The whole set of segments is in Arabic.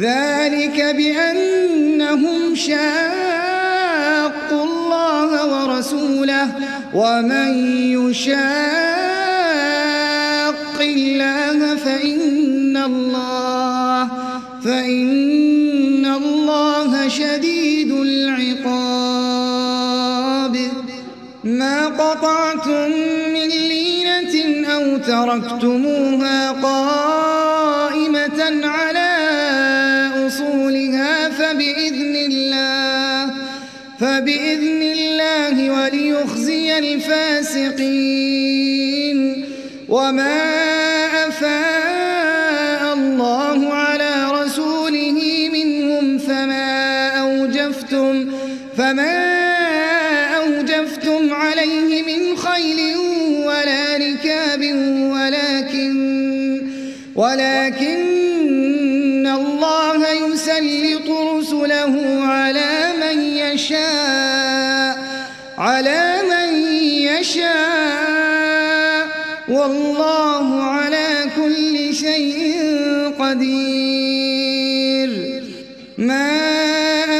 ذلك بأنهم شاقوا الله ورسوله ومن يشاق الله فإن الله فإن الله شديد العقاب. ما قطعتم من لينة أو تركتموها قائمة وما أفاء الله على رسوله منهم فما أوجفتم فما أوجفتم عليه من خيل ولا ركاب ولكن ولكن الله يسلط رسله على من يشاء على من يشاء والله على كل شيء قدير. ما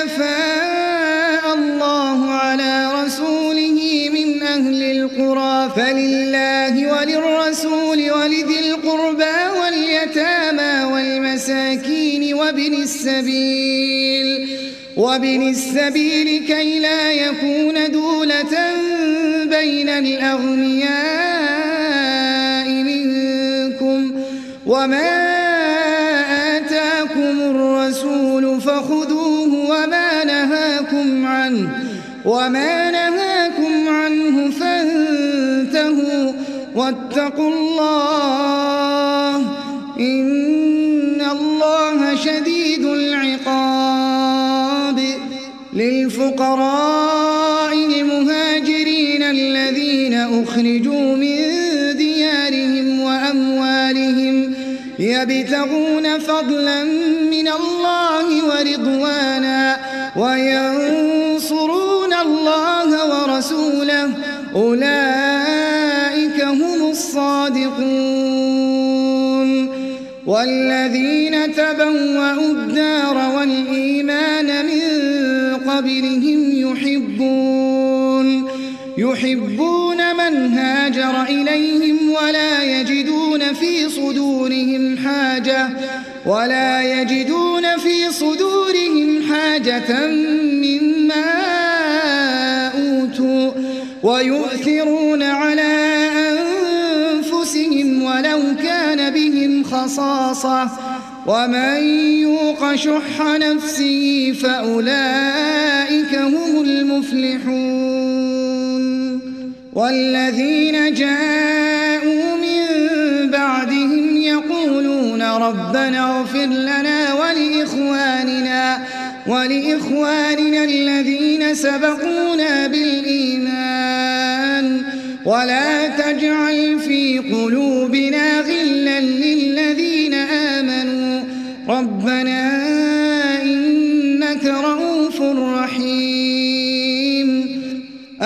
أفاء الله على رسوله من أهل القرى فلله وللرسول ولذي القربى واليتامى والمساكين وابن السبيل. وابن السبيل كي لا يكون دولة بين الأغنياء. وما آتاكم الرسول فخذوه وما نهاكم عنه وما نهاكم عنه فانتهوا واتقوا الله إن الله شديد العقاب للفقراء المهاجرين الذين أخرجوا يبتغون فضلا من الله ورضوانا وينصرون الله ورسوله. أولئك هم الصادقون. والذين تبوأوا الدار والإيمان من قبلهم يحبون يحبون هاجر إليهم ولا يجدون في صدورهم حاجة ولا يجدون في صدورهم حاجة مما أوتوا ويؤثرون على أنفسهم ولو كان بهم خصاصة. ومن يوق شح نفسه فأولئك هم المفلحون. والذين جاءوا من بعدهم يقولون ربنا اغفر لنا ولإخواننا ولإخواننا الذين سبقونا بالإيمان. ولا تجعل في قلوبنا غلا للذين آمنوا. ربنا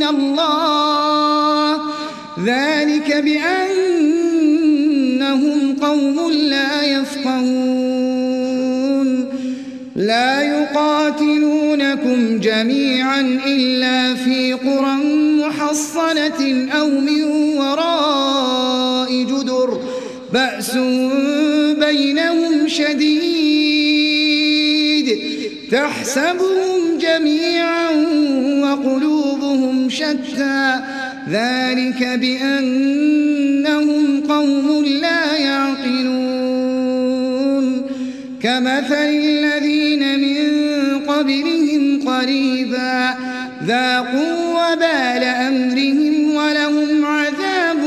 من الله. ذلك بأنهم قوم لا يفقهون. لا يقاتلونكم جميعا إلا في قرى محصنة أو من وراء جدر. بأس بينهم شديد. تحسبهم جميعا وقلوبهم شتى ذلك بأنهم قوم لا يعقلون كمثل الذين من قبلهم قريبا ذاقوا وبال أمرهم ولهم عذاب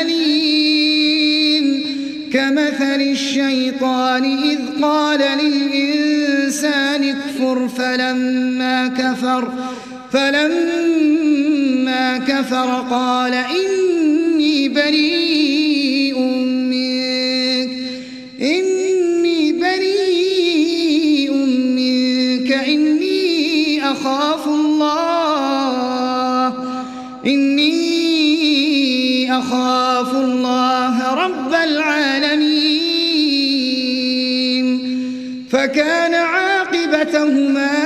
أليم كمثل الشيطان إذ قال للإنسان اكفر فلما كفر فلما كفر قال إني بريء منك. إني بريء منك. إني أخاف الله. إني أخاف الله رب العالمين. فكان عاقبتهما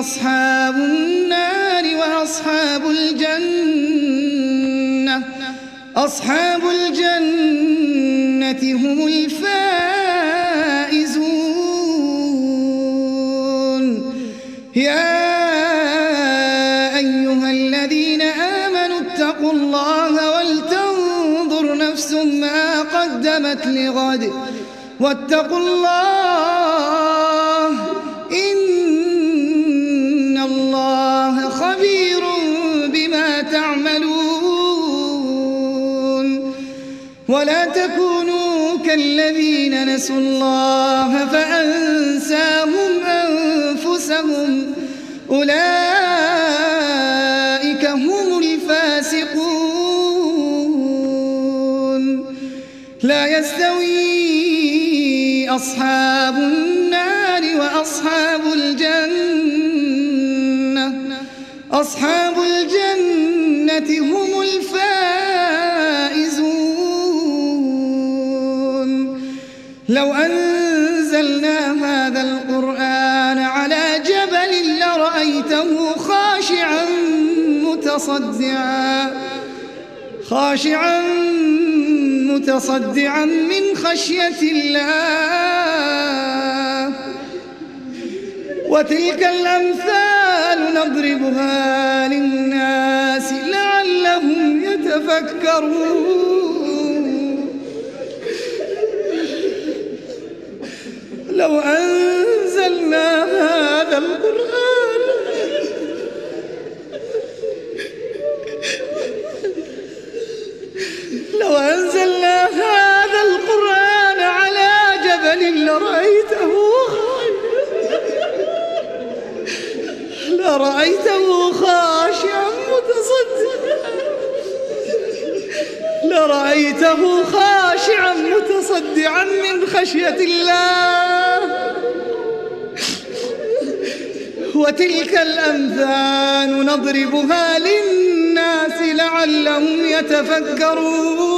أصحاب النار وأصحاب الجنة. أصحاب الجنة هم الفائزون. يا أيها الذين آمنوا اتقوا الله ولتنظر نفس ما قدمت لغد. واتقوا الله كالذين نسوا الله فأنساهم أنفسهم. أولئك هم الفاسقون. لا يستوي أصحاب النار وأصحاب الجنة. أصحاب الجنة هم الفائزون لو أنزلنا هذا القرآن على جبل لرأيته خاشعا متصدعا خاشعا متصدعا من خشية الله. وتلك الأمثال نضربها للناس لعلهم يتفكرون. لرأيته لرأيته خاشعا متصدعا. لرأيته خاشعا متصدعا من خشية الله. وتلك الأمثال نضربها للناس لعلهم يتفكرون.